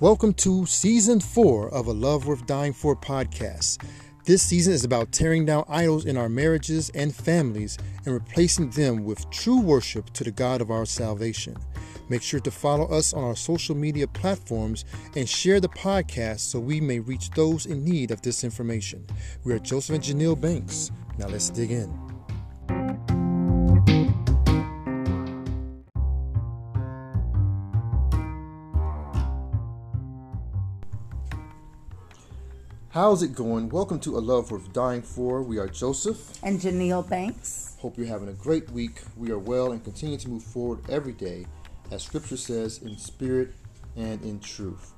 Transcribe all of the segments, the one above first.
Welcome to season four of A Love Worth Dying For podcast. This season is about tearing down idols in our marriages and families and replacing them with true worship to the God of our salvation. Make sure to follow us on our social media platforms and share the podcast so we may reach those in need of this information. We are Joseph and Janelle Banks. Now let's dig in. How's it going? Welcome to A Love Worth Dying For. We are Joseph and Janelle Banks. Hope you're having a great week. We are well and continue to move forward every day, as Scripture says, in spirit and in truth.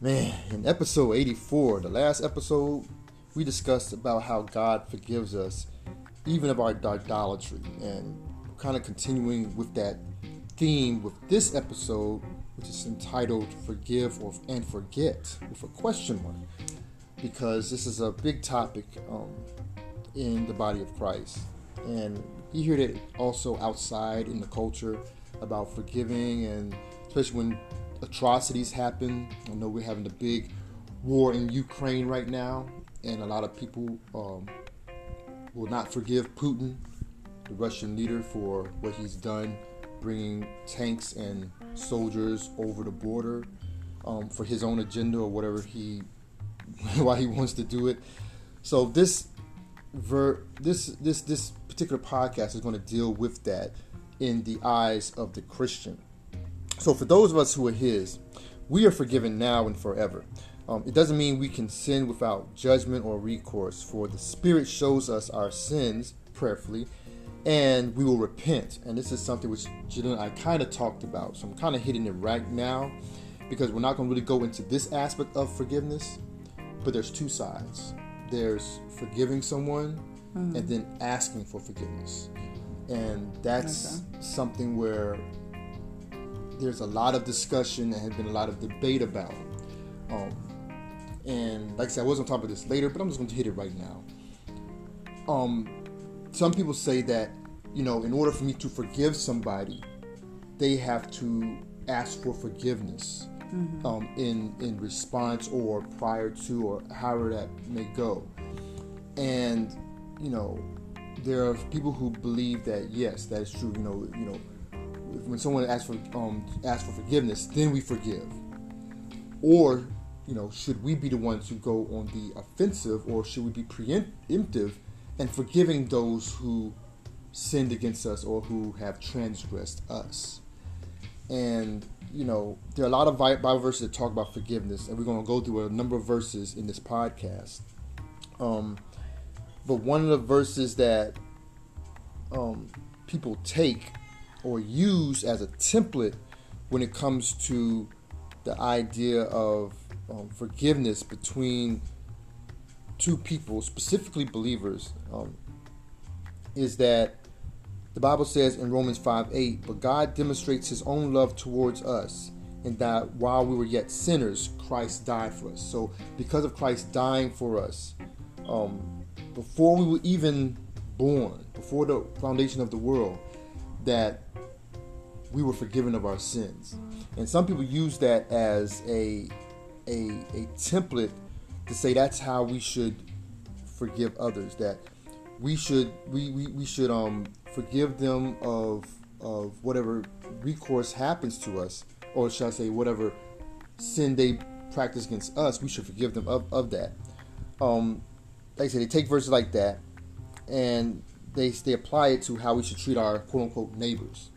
Man, in episode 84, the last episode, we discussed about how God forgives us, even of our idolatry, and kind of continuing with that theme with this episode, which is entitled "Forgive or and Forget" with a question mark because this is a big topic um, in the body of Christ. And you hear it also outside in the culture about forgiving, and especially when atrocities happen. I know we're having the big war in Ukraine right now, and a lot of people um, will not forgive Putin, the Russian leader, for what he's done, bringing tanks and soldiers over the border um, for his own agenda or whatever he why he wants to do it. So this ver this this this particular podcast is going to deal with that in the eyes of the Christian. So for those of us who are his, we are forgiven now and forever. Um, it doesn't mean we can sin without judgment or recourse, for the Spirit shows us our sins prayerfully, and we will repent. And this is something which Jill and I kind of talked about. So I'm kind of hitting it right now because we're not going to really go into this aspect of forgiveness but there's two sides. There's forgiving someone mm-hmm. and then asking for forgiveness. And that's okay. something where there's a lot of discussion and has been a lot of debate about. Um, and like I said, I wasn't talking about this later, but I'm just going to hit it right now. Um, some people say that, you know, in order for me to forgive somebody, they have to ask for forgiveness mm-hmm. um, in in response or prior to or however that may go. And you know, there are people who believe that yes, that is true. You know, you know, when someone asks for um, asks for forgiveness, then we forgive. Or you know, should we be the ones who go on the offensive, or should we be preemptive and forgiving those who sinned against us or who have transgressed us? And you know, there are a lot of Bible verses that talk about forgiveness, and we're going to go through a number of verses in this podcast. Um, but one of the verses that um, people take or use as a template when it comes to the idea of um, forgiveness between two people, specifically believers, um, is that the Bible says in Romans 5 8, but God demonstrates his own love towards us in that while we were yet sinners, Christ died for us. So, because of Christ dying for us, um, before we were even born, before the foundation of the world, that we were forgiven of our sins. And some people use that as a, a, a template to say that's how we should forgive others. That we should we, we, we should um forgive them of of whatever recourse happens to us, or shall I say, whatever sin they practice against us, we should forgive them of, of that. Um, like I said, they take verses like that and they they apply it to how we should treat our quote unquote neighbors.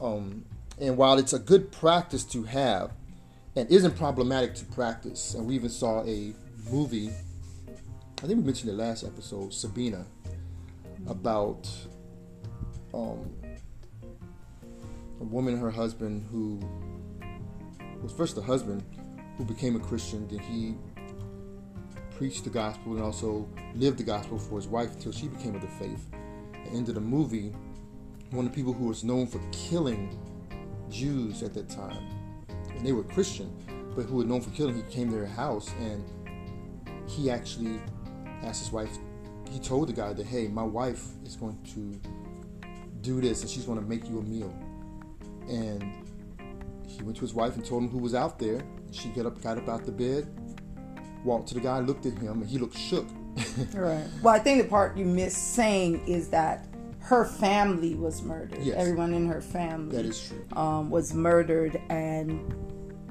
Um, and while it's a good practice to have, and isn't problematic to practice, and we even saw a movie. I think we mentioned it last episode, Sabina, about um, a woman and her husband who was first the husband who became a Christian, then he preached the gospel and also lived the gospel for his wife until she became of the faith. At the end of the movie, one of the people who was known for killing Jews at that time, and they were Christian, but who were known for killing, he came to their house and he actually asked his wife, he told the guy that, hey, my wife is going to do this and she's going to make you a meal. And he went to his wife and told him who was out there. She got up, got up out the bed, walked to the guy, looked at him, and he looked shook. right. Well, I think the part you missed saying is that her family was murdered. Yes. Everyone in her family. That is true. Um, was murdered, and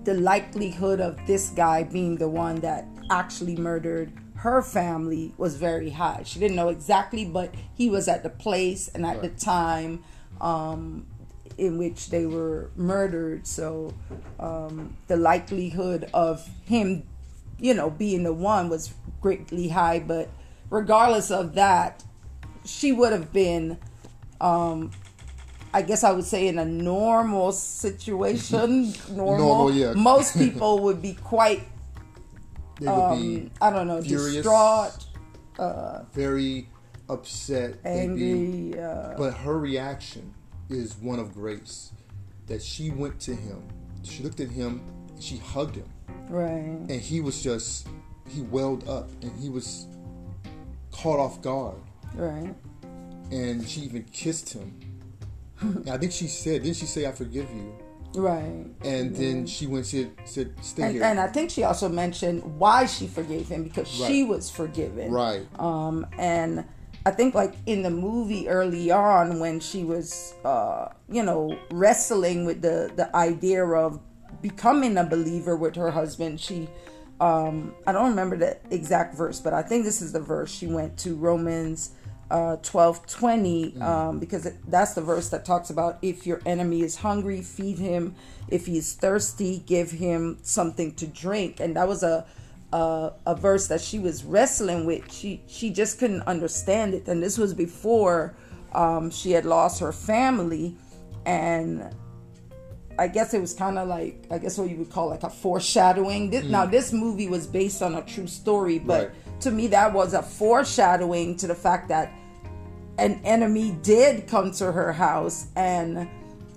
the likelihood of this guy being the one that actually murdered her family was very high. She didn't know exactly, but he was at the place and at Right. the time um, in which they were murdered. So um, the likelihood of him, you know, being the one was greatly high. But regardless of that, she would have been um, I guess I would say in a normal situation, normal, Normal, yeah. most people would be quite, They would um, be I don't know, furious. distraught, very upset. They'd be- Uh, But her reaction is one of grace. That she went to him, she looked at him, she hugged him, right, and he was just he welled up, and he was caught off guard, right, and she even kissed him. and I think she said, didn't she say, "I forgive you"? Right. And then she went and said, "Stay And, here." and I think she also mentioned why she forgave him because she was forgiven. right, Um, and I think like in the movie early on when she was, uh, you know, wrestling with the the idea of becoming a believer with her husband, she, um, I don't remember the exact verse, but I think this is the verse she went to Romans. Uh, 12 20 um, because it, that's the verse that talks about if your enemy is hungry feed him if he is thirsty give him something to drink and that was a uh, a verse that she was wrestling with. She she just couldn't understand it, and this was before um, she had lost her family, and I guess it was kind of like I guess what you would call like a foreshadowing. This, Now this movie was based on a true story, but Right. to me that was a foreshadowing to the fact that an enemy did come to her house and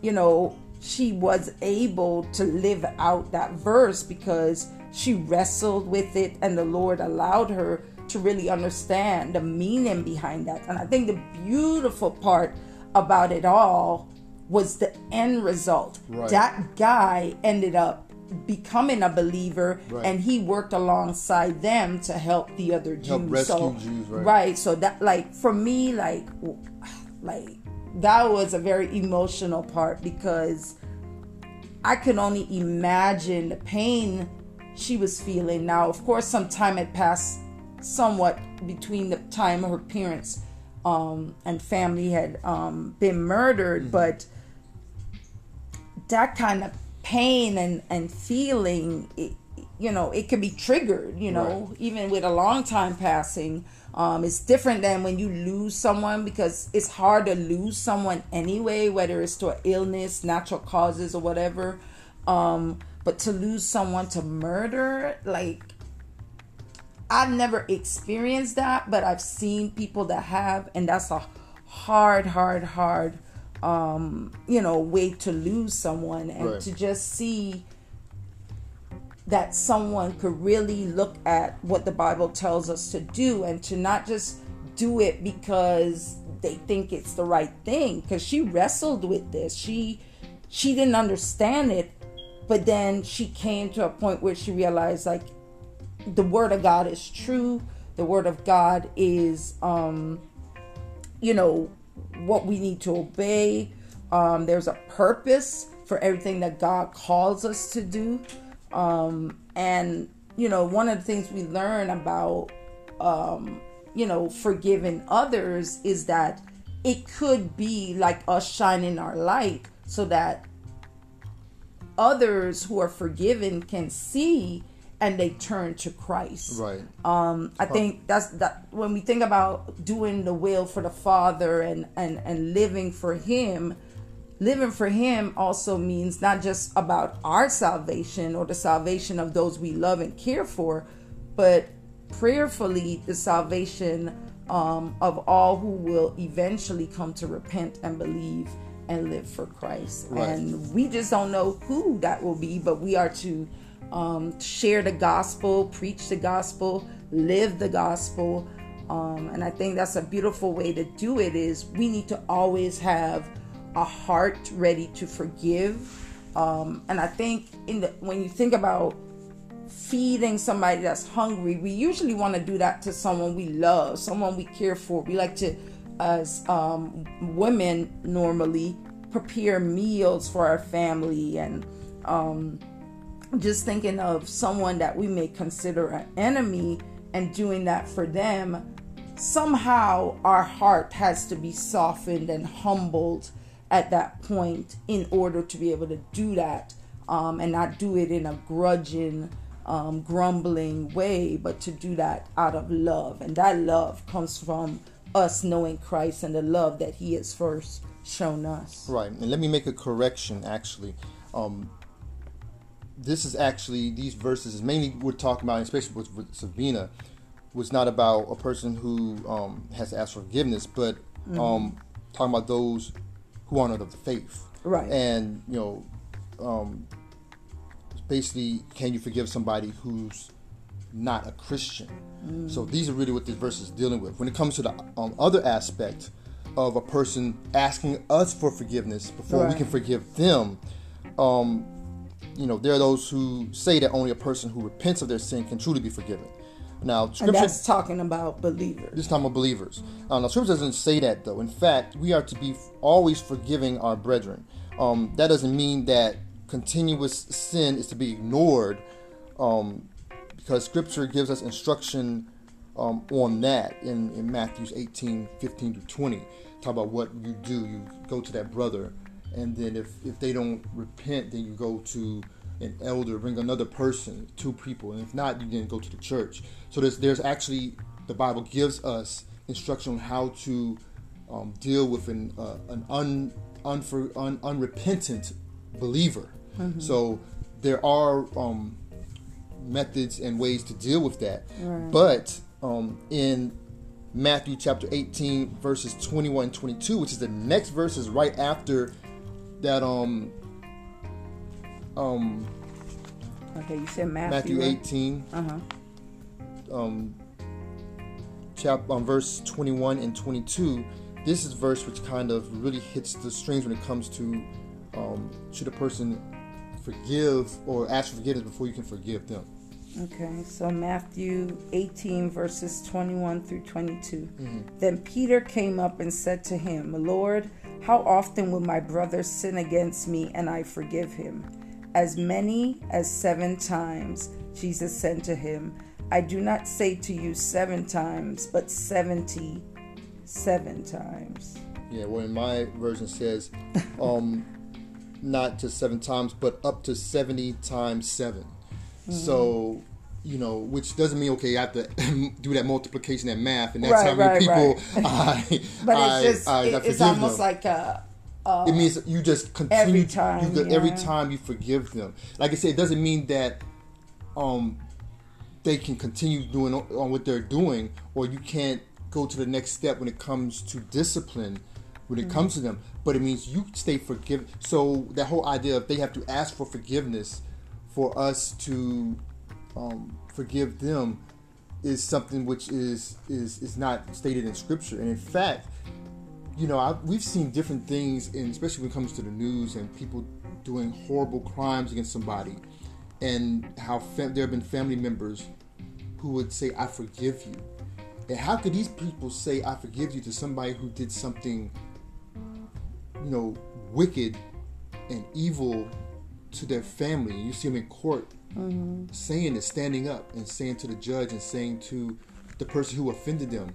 you know she was able to live out that verse because she wrestled with it and the lord allowed her to really understand the meaning behind that and i think the beautiful part about it all was the end result Right. that guy ended up becoming a believer Right. and he worked alongside them to help the other Jews. Help rescue so, Jews, right. right. So that like for me, like like that was a very emotional part because I could only imagine the pain she was feeling. Now, of course, some time had passed somewhat between the time her parents um, and family had um, been murdered, but that kind of pain and, and feeling, it, you know, it can be triggered, you know, Right. even with a long time passing. Um, it's different than when you lose someone because it's hard to lose someone anyway, whether it's to an illness, natural causes, or whatever. Um, but to lose someone to murder, like, I've never experienced that, but I've seen people that have, and that's a hard, hard, hard, um, you know, way to lose someone, and Right. to just see that someone could really look at what the Bible tells us to do, and to not just do it because they think it's the right thing. Because she wrestled with this, she she didn't understand it, but then she came to a point where she realized like the word of God is true. The word of God is, um, you know, what we need to obey. Um, there's a purpose for everything that God calls us to do. Um, and, you know, one of the things we learn about, um, you know, forgiving others is that it could be like us shining our light so that others who are forgiven can see and they turn to Christ. right. Um, I think that's that when we think about doing the will for the Father and and and living for Him, living for Him also means not just about our salvation or the salvation of those we love and care for, but prayerfully the salvation um, of all who will eventually come to repent and believe and live for Christ. Right. And we just don't know who that will be, but we are to um, share the gospel, preach the gospel, live the gospel. Um, and I think that's a beautiful way to do it is we need to always have a heart ready to forgive Um, and I think in the when you think about feeding somebody that's hungry, we usually want to do that to someone we love, someone we care for. We like to, as um, women, normally prepare meals for our family and um, just thinking of someone that we may consider an enemy and doing that for them. Somehow our heart has to be softened and humbled at that point in order to be able to do that um, and not do it in a grudging um, grumbling way, but to do that out of love. And that love comes from us knowing Christ and the love that He has first shown us. Right. And let me make a correction actually. Um, this is actually, these verses is mainly we're talking about, especially with, with Sabina, was not about a person who um, has to ask forgiveness, but mm-hmm. um, talking about those who are not of the faith. Right. And, you know, um, basically, can you forgive somebody who's not a Christian? Mm. So these are really what this verse is dealing with. When it comes to the um, other aspect of a person asking us for forgiveness before right. we can forgive them, um, you know, there are those who say that only a person who repents of their sin can truly be forgiven. Now, scripture. And that's talking about believers. This time of believers. Uh, now, scripture doesn't say that though. In fact, we are to be always forgiving our brethren. Um, that doesn't mean that continuous sin is to be ignored, um, because scripture gives us instruction um, on that in, in Matthew 18, 15 to 20. Talk about what you do. You go to that brother, and then if, if they don't repent, then you go to an elder, bring another person, two people, and if not, you then go to the church. So there's there's actually the Bible gives us instruction on how to um, deal with an uh, an un, unfor, un, unrepentant believer. Mm-hmm. So there are um, methods and ways to deal with that, right. but um, in Matthew chapter 18 verses 21 and 22, which is the next verses right after that um um Okay, you said Matthew. Matthew 18. Uh-huh. Um chap um, verse 21 and 22. This is verse which kind of really hits the strings when it comes to um, should a person forgive or ask for forgiveness before you can forgive them. Okay, so Matthew 18, verses 21 through 22. Mm-hmm. Then Peter came up and said to him, Lord, how often will my brother sin against me and I forgive him? As many as seven times. Jesus said to him, I do not say to you seven times, but seventy seven times. Yeah, well, in my version says, um, not just seven times, but up to 70 times 7 mm-hmm. So, you know, which doesn't mean, okay, I have to do that multiplication and math, and that's right, how many right, people right. I, but I, it's just, I, I it's almost them. like a, uh, it means you just continue every time, you, yeah. every time you forgive them. Like I said, it doesn't mean that um, they can continue doing on what they're doing, or you can't go to the next step when it comes to discipline when it mm-hmm. comes to them, but it means you stay forgiven. So that whole idea of they have to ask for forgiveness for us to um, forgive them is something which is is is not stated in scripture. And in fact, you know, I, we've seen different things, and especially when it comes to the news and people doing horrible crimes against somebody, and how fam- there have been family members who would say, "I forgive you." And how could these people say, "I forgive you" to somebody who did something you know, wicked and evil to their family. You see them in court mm-hmm. saying it, standing up and saying to the judge and saying to the person who offended them,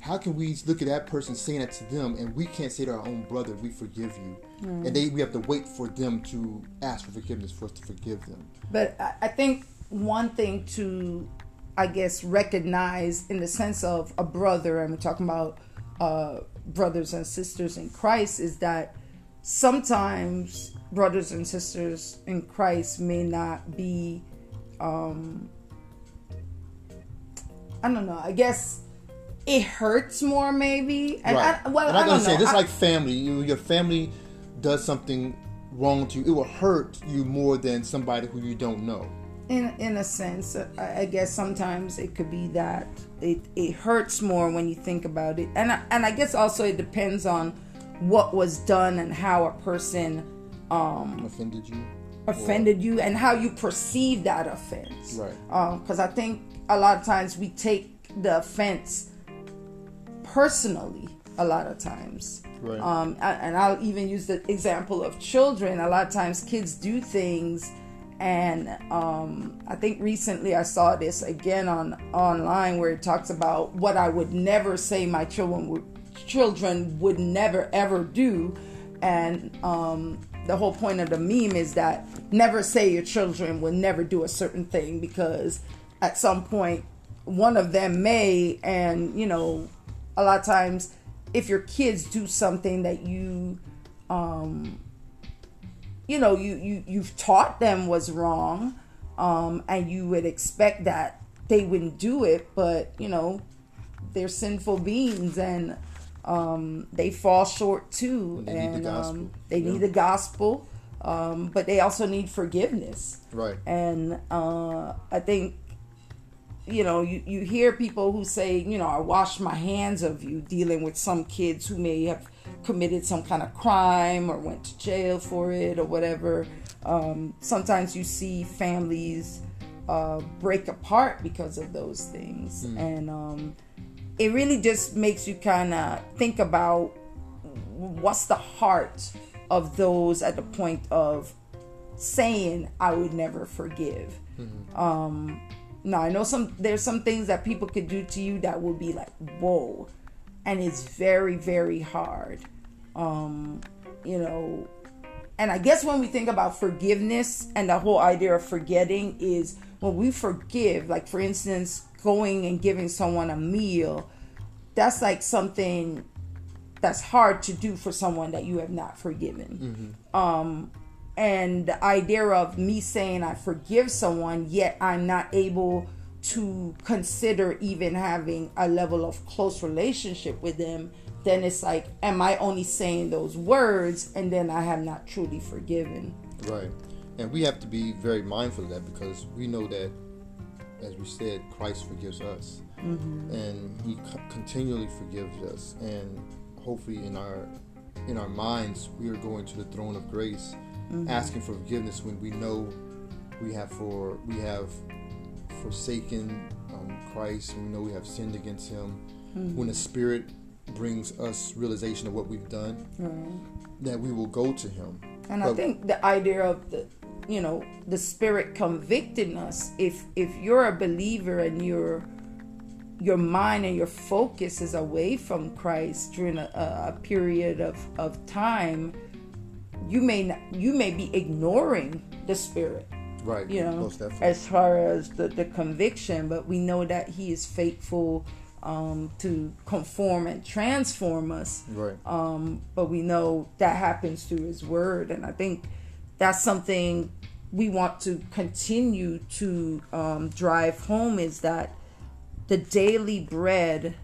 how can we look at that person saying that to them and we can't say to our own brother, we forgive you? Mm. And they we have to wait for them to ask for forgiveness for us to forgive them. But I think one thing to, I guess, recognize in the sense of a brother, and we're talking about uh, brothers and sisters in Christ is that sometimes brothers and sisters in Christ may not be um I don't know. I guess it hurts more maybe. And right. I, well, and I, I gotta say this like family. You, your family does something wrong to you. It will hurt you more than somebody who you don't know in in a sense I, guess sometimes it could be that it, it hurts more when you think about it and I, and I guess also it depends on what was done and how a person um, offended you, offended or... you, and how you perceive that offense. Right. Because um, I think a lot of times we take the offense personally. A lot of times. Right. Um, and I'll even use the example of children. A lot of times, kids do things and um, I think recently I saw this again on online where it talks about what I would never say my children would children would never ever do, and um, the whole point of the meme is that never say your children will never do a certain thing because at some point one of them may, and you know, a lot of times if your kids do something that you um, you know you, you you've taught them was wrong um, and you would expect that they wouldn't do it but you know they're sinful beings and um, they fall short too they and need the um, they yeah. need the gospel um, but they also need forgiveness right and uh, i think you know, you, you hear people who say, you know, I wash my hands of you, dealing with some kids who may have committed some kind of crime or went to jail for it or whatever. Um, sometimes you see families uh, break apart because of those things. Mm. And um, it really just makes you kind of think about what's the heart of those at the point of saying, I would never forgive. Mm-hmm. Um, no, I know some there's some things that people could do to you that will be like, whoa. And it's very, very hard. Um, you know, and I guess when we think about forgiveness and the whole idea of forgetting is when we forgive, like for instance, going and giving someone a meal, that's like something that's hard to do for someone that you have not forgiven. Mm-hmm. Um, and the idea of me saying I forgive someone, yet I'm not able to consider even having a level of close relationship with them, then it's like, am I only saying those words and then I have not truly forgiven? Right. And we have to be very mindful of that because we know that, as we said, Christ forgives us. Mm-hmm. And he co- continually forgives us. And hopefully, in our in our minds, we are going to the throne of grace mm-hmm. asking for forgiveness when we know we have for we have forsaken um, Christ. We know we have sinned against Him. Mm-hmm. When the Spirit brings us realization of what we've done, that we will go to Him. And but, I think the idea of the you know the Spirit convicting us. If if you're a believer and you're your mind and your focus is away from Christ during a, a period of, of time, you may not, you may be ignoring the spirit. Right you know as far as the, the conviction but we know that he is faithful um, to conform and transform us. Right. Um, but we know that happens through his word and i think that's something we want to continue to um, drive home is that the daily bread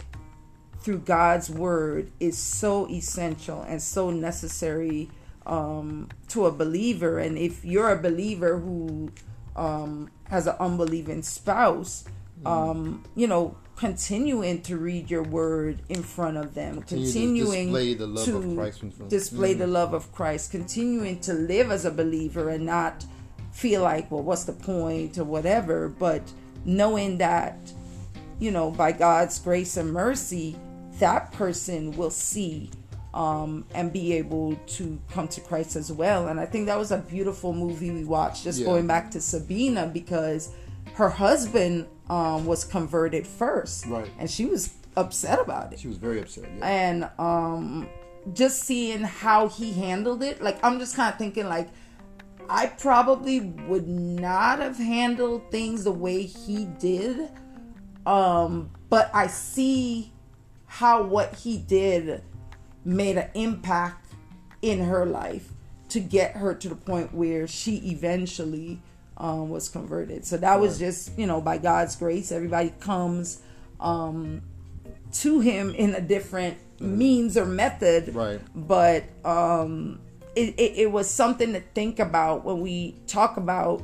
through god's word is so essential and so necessary um, to a believer. And if you're a believer who um, has an unbelieving spouse, mm. um, you know, continuing to read your word in front of them, Continue continuing to display the love of Christ, display the love of Christ, continuing to live as a believer and not feel like, well, what's the point or whatever, but knowing that, you know, by God's grace and mercy, that person will see um, and be able to come to Christ as well. And I think that was a beautiful movie we watched. Just yeah. going back to Sabina because her husband um, was converted first, right? And she was upset about it. She was very upset. Yeah. And um, just seeing how he handled it, like I'm just kind of thinking like. I probably would not have handled things the way he did. Um, but I see how what he did made an impact in her life to get her to the point where she eventually um, was converted. So that was just, you know, by God's grace, everybody comes um, to Him in a different means or method. Right. But um, it, it, it was something to think about when we talk about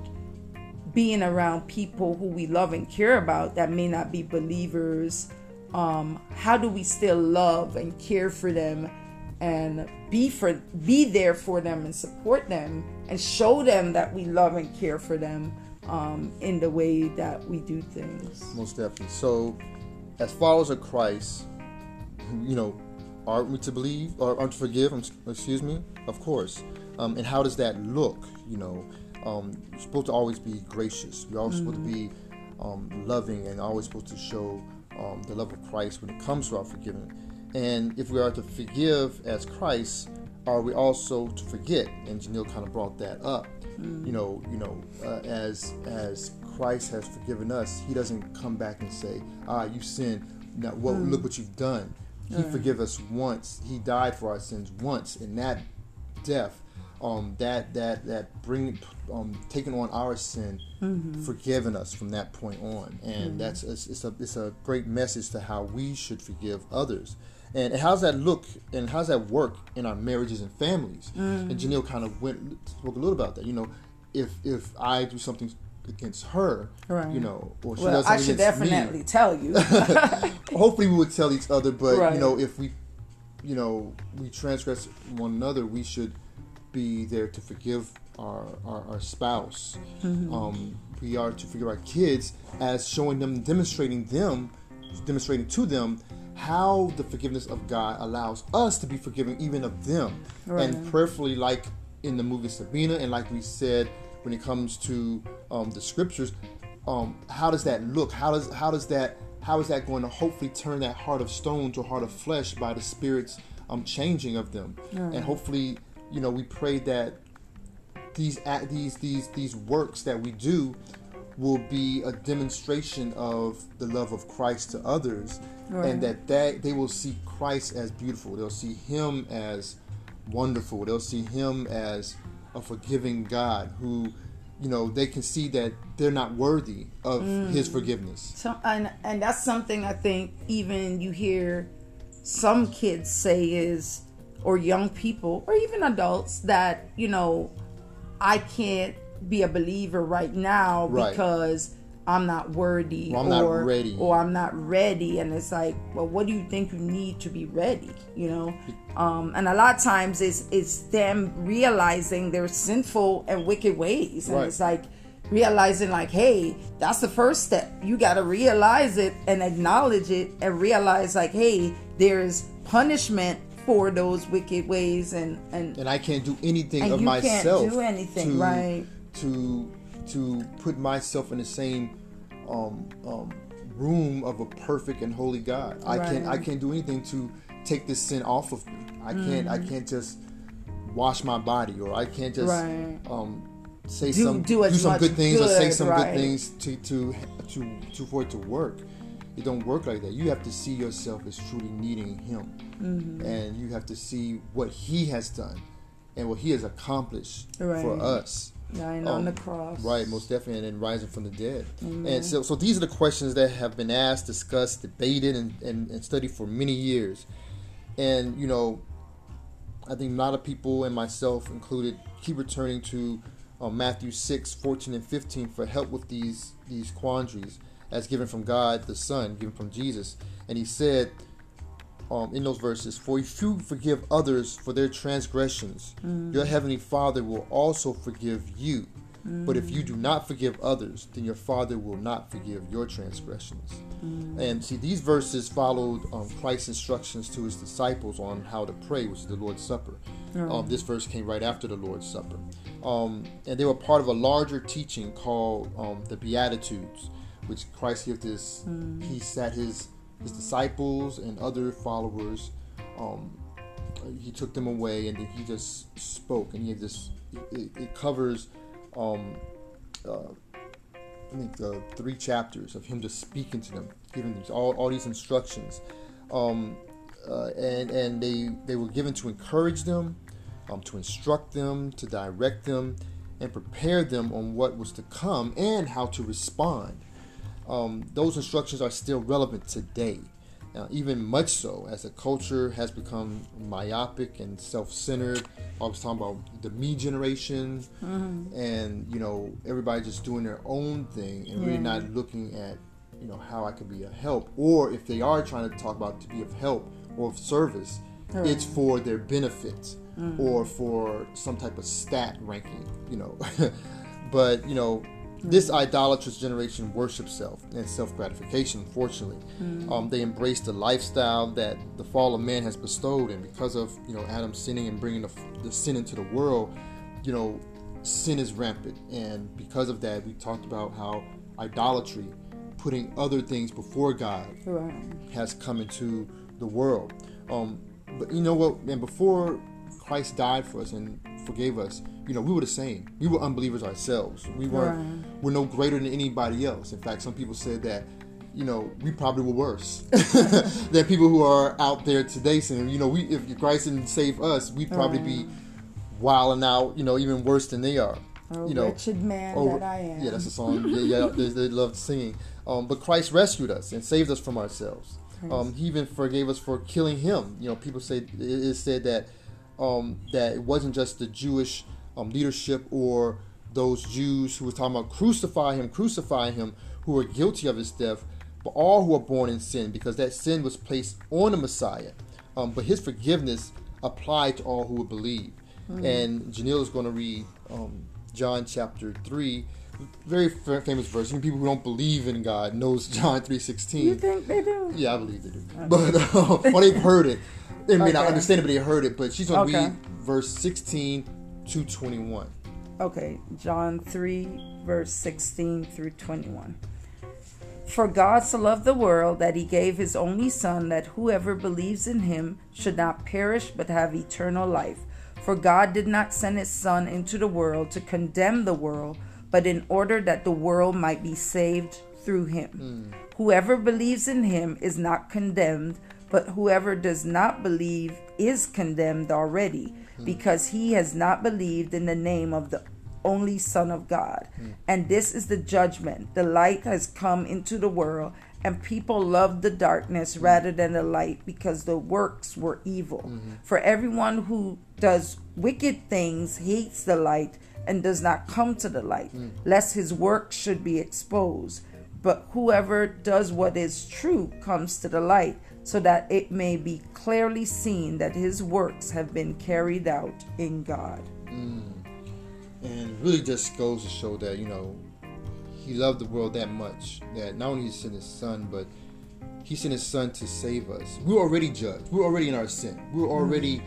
being around people who we love and care about that may not be believers um, how do we still love and care for them and be for be there for them and support them and show them that we love and care for them um, in the way that we do things. Most definitely. So, as followers of Christ, you know, aren't we to believe or aren't to forgive? Excuse me. Of course. Um, and how does that look? You know, um, you're supposed to always be gracious. You're always supposed to be um, loving and always supposed to show um, the love of Christ when it comes to our forgiving. And if we are to forgive as Christ, are we also to forget? And Janelle kind of brought that up. You know, you know, uh, as as Christ has forgiven us, He doesn't come back and say, "Ah, you sinned. Now, what? Look what you've done." He forgive us once. He died for our sins once, and that death, um, that that that bring, um, taking on our sin, forgiving us from that point on, and that's it's, it's a it's a great message to how we should forgive others. And how's that look and how's that work in our marriages and families? And Janelle kind of went spoke a little about that. You know, if if I do something against her, Right. you know, or she Well, does I something me, I should definitely tell you. hopefully we would tell each other but Right. you know if we you know we transgress one another we should be there to forgive our our, our spouse um, we are to forgive our kids as showing them demonstrating them demonstrating to them how the forgiveness of god allows us to be forgiving even of them. And prayerfully like in the movie sabina and like we said when it comes to um, the scriptures um, how does that look? How does how does that how is that going to hopefully turn that heart of stone to a heart of flesh by the spirit's um, changing of them? And hopefully you know we pray that these these these these works that we do will be a demonstration of the love of Christ to others Right. and that that they will see Christ as beautiful. They'll see him as wonderful. They'll see him as a forgiving God who you know they can see that they're not worthy of mm. his forgiveness. So, and and that's something I think even you hear some kids say is, or young people, or even adults that you know, I can't be a believer right now Right. because I'm not worthy Or I'm not ready. or I'm not ready, and it's like, well, what do you think you need to be ready? You know, um, and a lot of times it's it's them realizing their sinful and wicked ways, and Right. it's like realizing like hey that's the first step you got to realize it and acknowledge it and realize like hey there's punishment for those wicked ways and and and I can't do anything And of you can't myself do anything, to, right. To to put myself in the same um, um, room of a perfect and holy God. I can't I can't do anything to take this sin off of me. I can't I can't just wash my body or I can't just Right. um, say Do- some do as some good things or say some right. good things to to to to for it to work. It don't work like that. You have to see yourself as truly needing Him, Mm-hmm. and you have to see what He has done and what He has accomplished for us. Dying Um, on the cross Right, most definitely, and then rising from the dead. And so, so these are the questions that have been asked, discussed, debated, and, and, and studied for many years. And, you know, I think a lot of people, and myself included, keep returning to uh, Matthew 6, 14, and 15 for help with these, these quandaries as given from God the Son, given from Jesus. And he said, um, in those verses, For if you forgive others for their transgressions, your heavenly Father will also forgive you. But if you do not forgive others, then your Father will not forgive your transgressions. And see, these verses followed um, Christ's instructions to his disciples on how to pray, which is the Lord's Supper. Um, this verse came right after the Lord's Supper. Um, and they were part of a larger teaching called um, the Beatitudes, which Christ gave this. He sat his his disciples and other followers. Um, he took them away, and then he just spoke, and he had this. It, it covers, um, uh, I think, three chapters of him just speaking to them, giving them all, all these instructions, um, uh, and and they they were given to encourage them, um, to instruct them, to direct them, and prepare them on what was to come and how to respond um, those instructions are still relevant today. Now, even much so, as the culture has become myopic and self-centered. I was talking about the me generation, and you know everybody just doing their own thing and really not looking at you know how I could be a help, or if they are trying to talk about to be of help or of service, Right. it's for their benefit or for some type of stat ranking, you know. but you know, this idolatrous generation worships self and self gratification. Unfortunately, um, they embrace the lifestyle that the fall of man has bestowed, and because of you know Adam sinning and bringing the, the sin into the world, you know, sin is rampant, and because of that, we talked about how idolatry, putting other things before God, Right. has come into the world. Um, but you know what? And before Christ died for us and forgave us, you know, we were the same. We were unbelievers ourselves. We weren't. Right. We're no greater than anybody else. In fact, some people said that. You know, we probably were worse than people who are out there today saying, you know, we if Christ didn't save us, we'd probably be wilding out, you know, even worse than they are. Oh, you know, wretched man over- that I am. Yeah, that's a song. Yeah, yeah, they, they love singing. Um, but Christ rescued us and saved us from ourselves. Um, he even forgave us for killing him. You know, people say it is said that um, that it wasn't just the Jewish um, leadership or those Jews who were talking about crucify him, crucify him, who were guilty of his death, but all who are born in sin, because that sin was placed on the Messiah. Um, but his forgiveness applied to all who would believe. And Janelle is going to read um, John chapter three, very fa- famous verse. Even people who don't believe in God knows John three You sixteen. think they do? Yeah, I believe they do. But uh, well, they've heard it. They may not Okay. understand it, but they heard it. But she's going to Okay. read verse sixteen to twenty one. Okay, John 3, verse 16 through 21. For God so loved the world that he gave his only Son, that whoever believes in him should not perish but have eternal life. For God did not send his Son into the world to condemn the world, but in order that the world might be saved through him. Hmm. Whoever believes in him is not condemned, but whoever does not believe is condemned already, hmm. because he has not believed in the name of the only Son of God. Hmm. And this is the judgment. The light has come into the world, and people loved the darkness hmm. rather than the light because the works were evil. For everyone who does wicked things hates the light and does not come to the light, lest his works should be exposed. But whoever does what is true comes to the light, so that it may be clearly seen that his works have been carried out in God. Mm. And really just goes to show that, you know, he loved the world that much that not only he sent his son, but he sent his son to save us. We're already judged. We're already in our sin. We're mm. already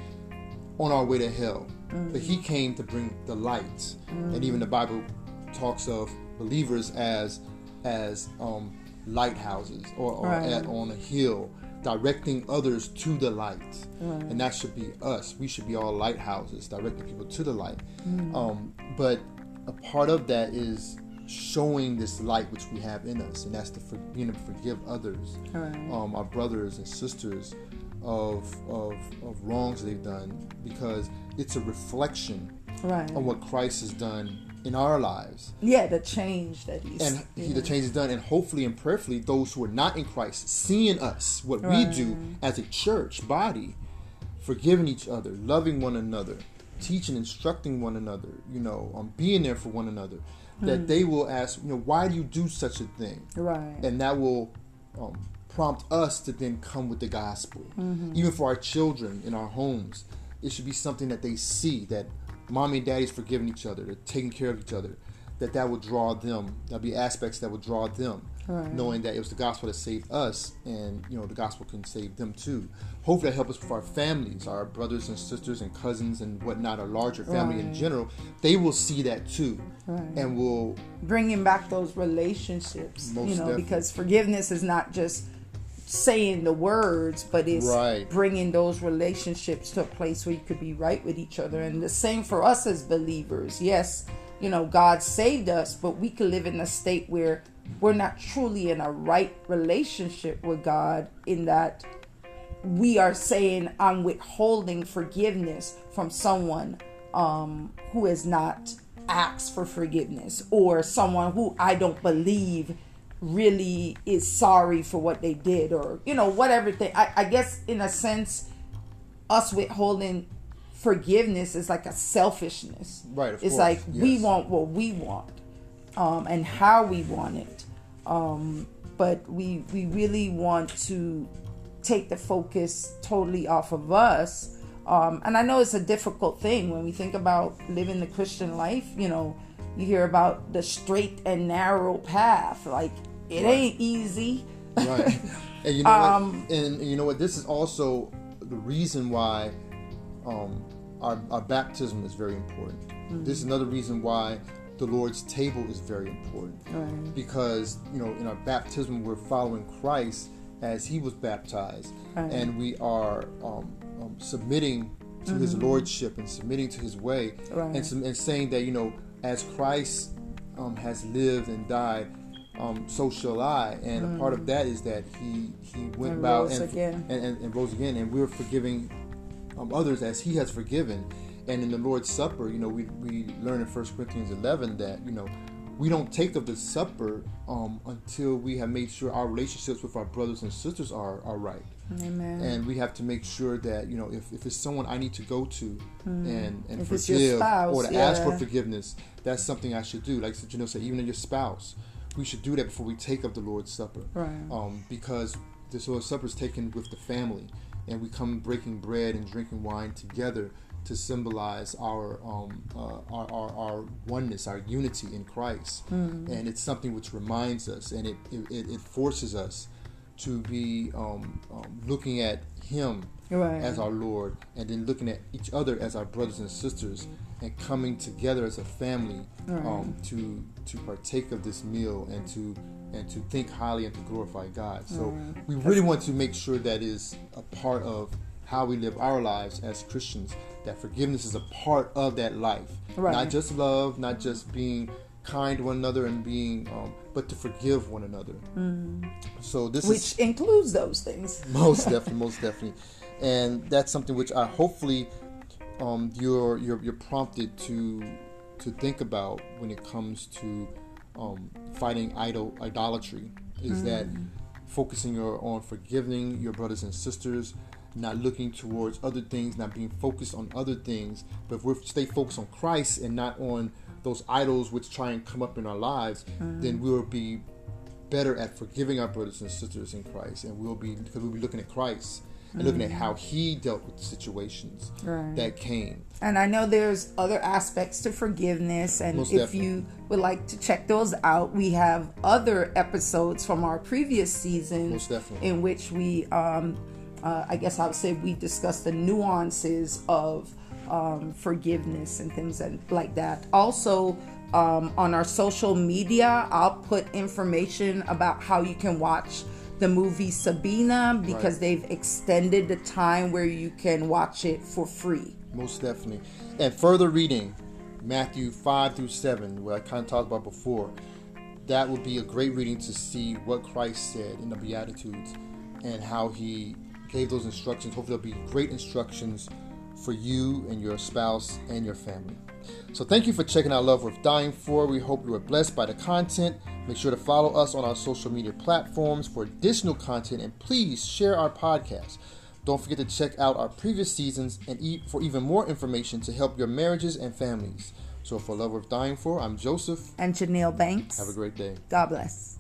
on our way to hell. Mm. But he came to bring the light. And even the Bible talks of believers as as um, lighthouses or, or Right. at, on a hill directing others to the light and that should be us we should be all lighthouses directing people to the light um, but a part of that is showing this light which we have in us and that's the for, being able to forgive others Right. um, our brothers and sisters of, of of wrongs they've done because it's a reflection Right. on what Christ has done in our lives. Yeah, the change that he's and he, the change is done and hopefully and prayerfully those who are not in christ seeing us what we do as a church body forgiving each other loving one another teaching instructing one another you know um, being there for one another that they will ask you know why do you do such a thing? Right. and that will um, prompt us to then come with the gospel. Even for our children in our homes it should be something that they see that mommy and daddy's forgiving each other they're taking care of each other that that will draw them there'll be aspects that will draw them Right. knowing that it was the gospel that saved us and you know the gospel can save them too hopefully that helps us with our families our brothers and sisters and cousins and whatnot our larger family in general they will see that too Right. and will Bringing back those relationships, you know, definitely. because forgiveness is not just saying the words, but it's Right. bringing those relationships to a place where you could be right with each other. And the same for us as believers. Yes, you know, God saved us, but we could live in a state where we're not truly in a right relationship with God in that we are saying I'm withholding forgiveness from someone um, who has not asked for forgiveness or someone who I don't believe really is sorry for what they did or you know whatever thing I, I guess in a sense us withholding forgiveness is like a selfishness Right, of it's course, like we want what we want um, and how we want it um, but we we really want to take the focus totally off of us. Um, and I know it's a difficult thing when we think about living the Christian life. You know, you hear about the straight and narrow path. Like it Right. ain't easy. right and you know Um, what and you know what this is also the reason why um, our, our baptism is very important Mm-hmm. this is another reason why the lord's table is very important Right. because you know in our baptism we're following christ as he was baptized Right. and we are um, um, submitting to his lordship and submitting to his way Mm-hmm. Right. and, and saying that you know as christ um, has lived and died um, so shall I. And a part of that is that he he went Mm. And about rose and, again. And, and, and rose again, and we're forgiving um, others as he has forgiven. And in the Lord's Supper, you know, we, we learn in 1 Corinthians 11 that, you know, we don't take of the supper um, until we have made sure our relationships with our brothers and sisters are, are right. Amen. And we have to make sure that, you know, if, if it's someone I need to go to and, and Mm. If forgive spouse, or to ask for forgiveness, that's something I should do. Like you know, said, even in your spouse, we should do that before we take of the Lord's Supper. Right. Um, because this Lord's Supper is taken with the family, and we come breaking bread and drinking wine together to symbolize our um, uh, our, our, our oneness, our unity in Christ. Mm. And it's something which reminds us, and it, it, it forces us to be um, um, looking at Him Right. as our Lord, and then looking at each other as our brothers and sisters, and coming together as a family um, to to partake of this meal and to and to think highly and to glorify God. So we really want to make sure that is a part of how we live our lives as Christians. That forgiveness is a part of that life, Right. not just love, not just being kind to one another and being, um, but to forgive one another. So this is Which includes those things. most definitely, most definitely, and that's something which I hopefully um, you're you're you're prompted to to think about when it comes to um, fighting idol idolatry. Is that focusing your, on forgiving your brothers and sisters, not looking towards other things, not being focused on other things, but if we stay focused on Christ and not on those idols which try and come up in our lives, then we'll be better at forgiving our brothers and sisters in Christ, and we'll be because we'll be looking at Christ and looking at how He dealt with the situations Right. that came. And I know there's other aspects to forgiveness, and Most if definitely. you would like to check those out, we have other episodes from our previous season Most definitely. in which we, um, uh, I guess I would say, we discuss the nuances of um, forgiveness and things that, like that. Also, um, on our social media, I'll put information about how you can watch the movie Sabina because Right. they've extended the time where you can watch it for free. Most definitely. And further reading, Matthew 5 through 7, what I kind of talked about before, that would be a great reading to see what Christ said in the Beatitudes and how he gave those instructions. Hopefully, there'll be great instructions for you and your spouse and your family. So, thank you for checking out Love Worth Dying For. We hope you were blessed by the content. Make sure to follow us on our social media platforms for additional content and please share our podcast. Don't forget to check out our previous seasons and e- for even more information to help your marriages and families. So, for Love Worth Dying For, I'm Joseph. and Janelle Banks. Have a great day. God bless.